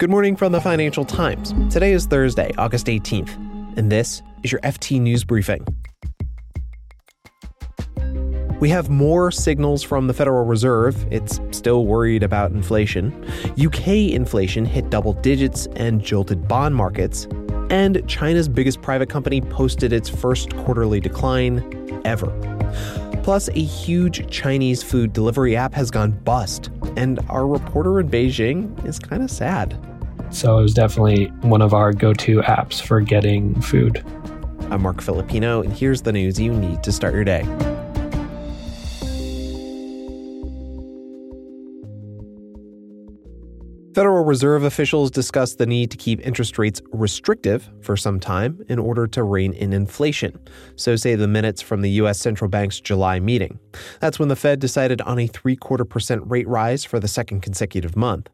Good morning from the Financial Times. Today is Thursday, August 18th, and this is your FT News Briefing. We have more signals from the Federal Reserve. It's still worried about inflation. UK inflation hit double digits and jolted bond markets. And China's biggest private company posted its first quarterly decline ever. Plus, a huge Chinese food delivery app has gone bust, and our reporter in Beijing is kind of sad. So it was definitely one of our go to apps for getting food. I'm Marc Filippino, and here's the news you need to start your day. Federal Reserve officials discussed the need to keep interest rates restrictive for some time in order to rein in inflation. So say the minutes from the U.S. Central Bank's July meeting. That's when the Fed decided on a three quarter percent rate rise for the second consecutive month.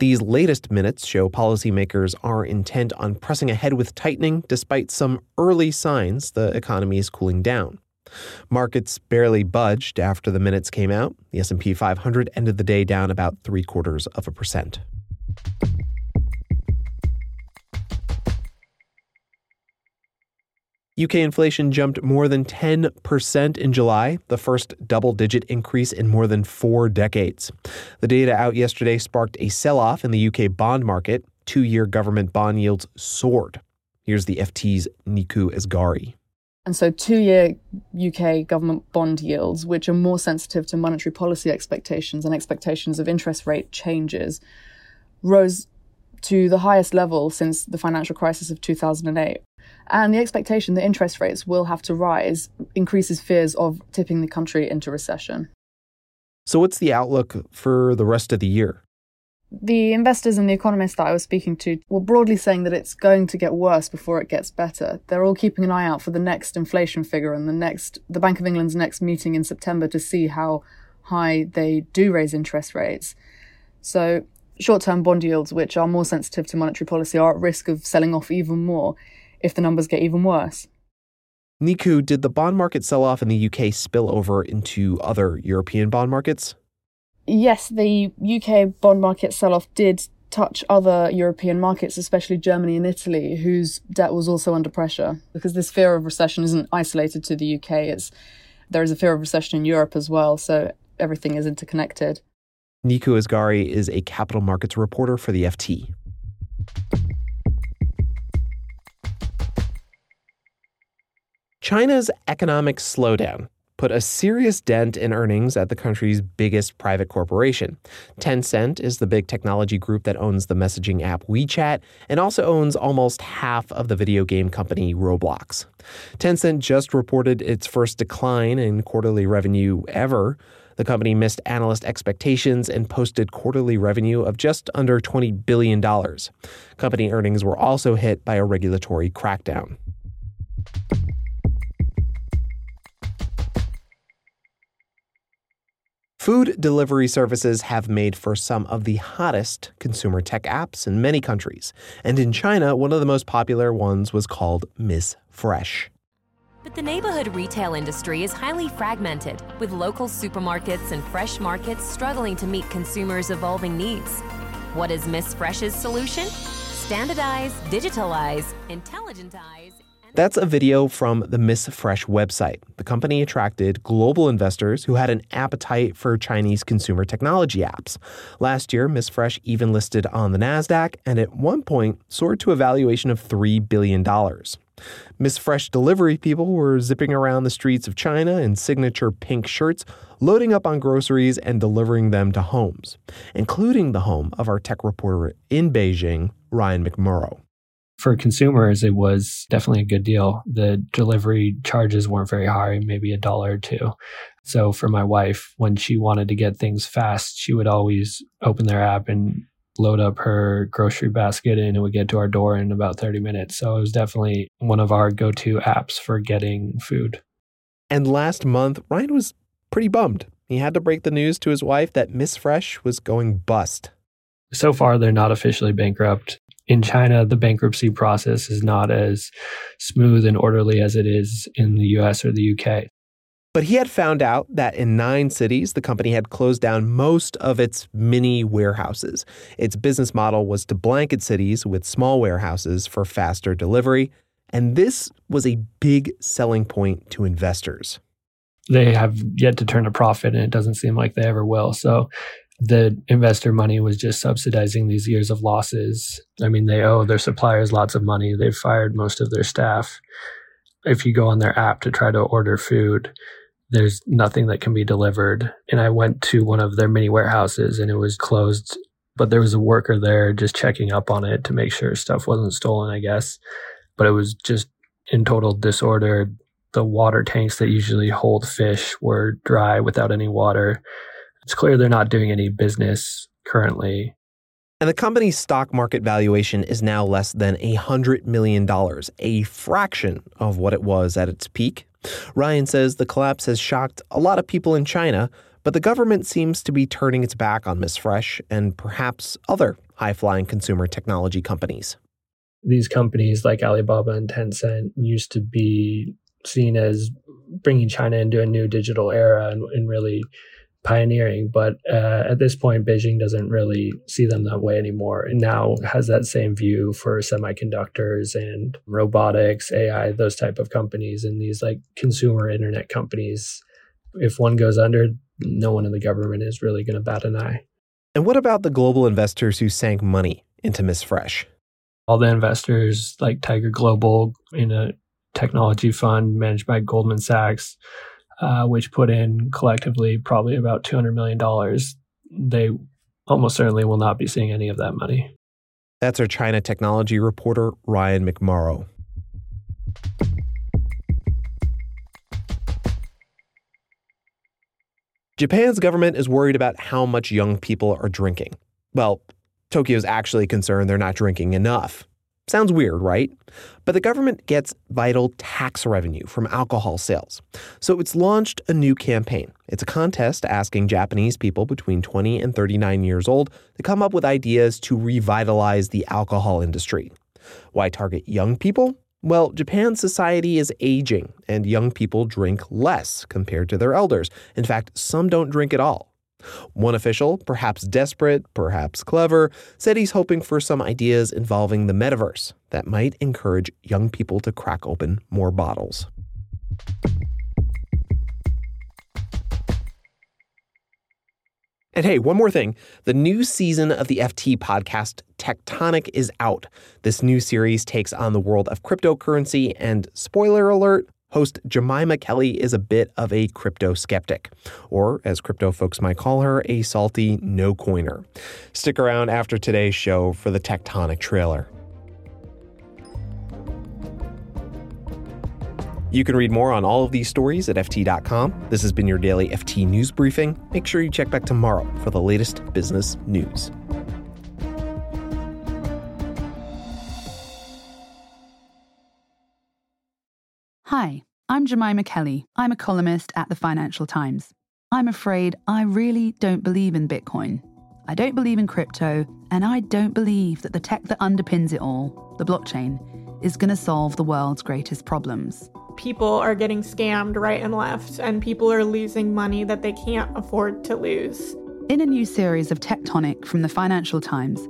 These latest minutes show policymakers are intent on pressing ahead with tightening despite some early signs the economy is cooling down. Markets barely budged after the minutes came out. The S&P 500 ended the day down about 3 quarters of a percent. UK inflation jumped more than 10% in July, the first double digit increase in more than four decades. The data out yesterday sparked a sell off in the UK bond market. Two year government bond yields soared. Here's the FT's Nikou Asgari. And so, two year UK government bond yields, which are more sensitive to monetary policy expectations and expectations of interest rate changes, rose to the highest level since the financial crisis of 2008. And the expectation that interest rates will have to rise increases fears of tipping the country into recession. So, what's the outlook for the rest of the year? The investors and the economists that I was speaking to were broadly saying that it's going to get worse before it gets better. They're all keeping an eye out for the next inflation figure and the next the Bank of England's next meeting in September to see how high they do raise interest rates. So short term bond yields, which are more sensitive to monetary policy, are at risk of selling off even more if the numbers get even worse. Nikou, did the bond market sell off in the UK spill over into other European bond markets? Yes, the UK bond market sell off did touch other European markets, especially Germany and Italy, whose debt was also under pressure. Because this fear of recession isn't isolated to the UK, it's there is a fear of recession in Europe as well, so everything is interconnected. Nikou Asgari is a capital markets reporter for the FT. China's economic slowdown put a serious dent in earnings at the country's biggest private corporation. Tencent is the big technology group that owns the messaging app WeChat and also owns almost half of the video game company Roblox. Tencent just reported its first decline in quarterly revenue ever. The company missed analyst expectations and posted quarterly revenue of just under $20 billion. Company earnings were also hit by a regulatory crackdown. Food delivery services have made for some of the hottest consumer tech apps in many countries. And in China, one of the most popular ones was called Miss Fresh. But the neighborhood retail industry is highly fragmented, with local supermarkets and fresh markets struggling to meet consumers' evolving needs. What is Miss Fresh's solution? Standardize, digitalize, intelligentize. That's a video from the Miss Fresh website. The company attracted global investors who had an appetite for Chinese consumer technology apps. Last year, Miss Fresh even listed on the NASDAQ and at one point soared to a valuation of $3 billion. Miss Fresh delivery people were zipping around the streets of China in signature pink shirts, loading up on groceries and delivering them to homes, including the home of our tech reporter in Beijing, Ryan McMorrow. For consumers, it was definitely a good deal. The delivery charges weren't very high, maybe a dollar or two. So for my wife, when she wanted to get things fast, she would always open their app and load up her grocery basket and it would get to our door in about 30 minutes. So it was definitely one of our go to apps for getting food. And last month, Ryan was pretty bummed. He had to break the news to his wife that Miss Fresh was going bust. So far, they're not officially bankrupt. In China, the bankruptcy process is not as smooth and orderly as it is in the US or the UK. But he had found out that in nine cities, the company had closed down most of its mini warehouses. Its business model was to blanket cities with small warehouses for faster delivery. And this was a big selling point to investors. They have yet to turn a profit, and it doesn't seem like they ever will. So the investor money was just subsidizing these years of losses. I mean, they owe their suppliers lots of money. They've fired most of their staff. If you go on their app to try to order food, there's nothing that can be delivered. And I went to one of their mini warehouses and it was closed, but there was a worker there just checking up on it to make sure stuff wasn't stolen, I guess. But it was just in total disorder. The water tanks that usually hold fish were dry without any water. It's clear they're not doing any business currently. And the company's stock market valuation is now less than $100 million, a fraction of what it was at its peak Ryan says the collapse has shocked a lot of people in China, but the government seems to be turning its back on Miss Fresh and perhaps other high flying consumer technology companies. These companies like Alibaba and Tencent used to be seen as bringing China into a new digital era and, and really pioneering. But uh, at this point, Beijing doesn't really see them that way anymore, and now has that same view for semiconductors and robotics, AI, those type of companies, and these like consumer internet companies. If one goes under, no one in the government is really going to bat an eye. And what about the global investors who sank money into Miss Fresh? All the investors like Tiger Global in a technology fund managed by Goldman Sachs uh, which put in collectively probably about $200 million, they almost certainly will not be seeing any of that money. That's our China technology reporter, Ryan McMorrow. Japan's government is worried about how much young people are drinking. Well, Tokyo's actually concerned they're not drinking enough. Sounds weird, right? But the government gets vital tax revenue from alcohol sales. So it's launched a new campaign. It's a contest asking Japanese people between 20 and 39 years old to come up with ideas to revitalize the alcohol industry. Why target young people? Well, Japan's society is aging, and young people drink less compared to their elders. In fact, some don't drink at all. One official, perhaps desperate, perhaps clever, said he's hoping for some ideas involving the metaverse that might encourage young people to crack open more bottles. And hey, one more thing. The new season of the FT podcast, Tectonic, is out. This new series takes on the world of cryptocurrency, and spoiler alert, Host Jemima Kelly is a bit of a crypto skeptic, or as crypto folks might call her, a salty no coiner. Stick around after today's show for the Tectonic trailer. You can read more on all of these stories at FT.com. This has been your daily FT News Briefing. Make sure you check back tomorrow for the latest business news. Hi, I'm Jemima Kelly. I'm a columnist at the Financial Times. I'm afraid I really don't believe in Bitcoin. I don't believe in crypto, and I don't believe that the tech that underpins it all, the blockchain, is going to solve the world's greatest problems. People are getting scammed right and left, and people are losing money that they can't afford to lose. In a new series of Tectonic from the Financial Times,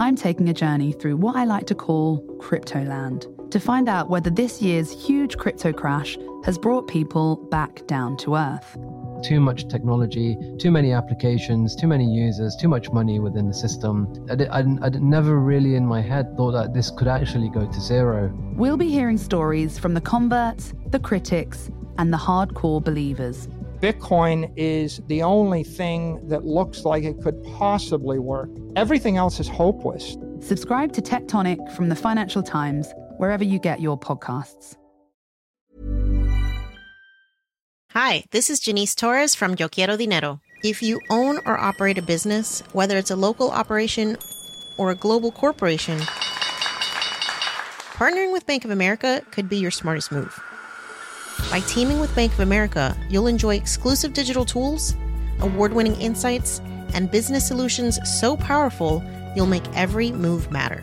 I'm taking a journey through what I like to call Cryptoland to find out whether this year's huge crypto crash has brought people back down to earth. Too much technology, too many applications, too many users, too much money within the system. I, I, I never really in my head thought that this could actually go to zero. We'll be hearing stories from the converts, the critics, and the hardcore believers. Bitcoin is the only thing that looks like it could possibly work. Everything else is hopeless. Subscribe to Tectonic from the Financial Times wherever you get your podcasts. Hi, this is Janice Torres from Yo Quiero Dinero. If you own or operate a business, whether it's a local operation or a global corporation, partnering with Bank of America could be your smartest move. By teaming with Bank of America, you'll enjoy exclusive digital tools, award winning insights, and business solutions so powerful you'll make every move matter.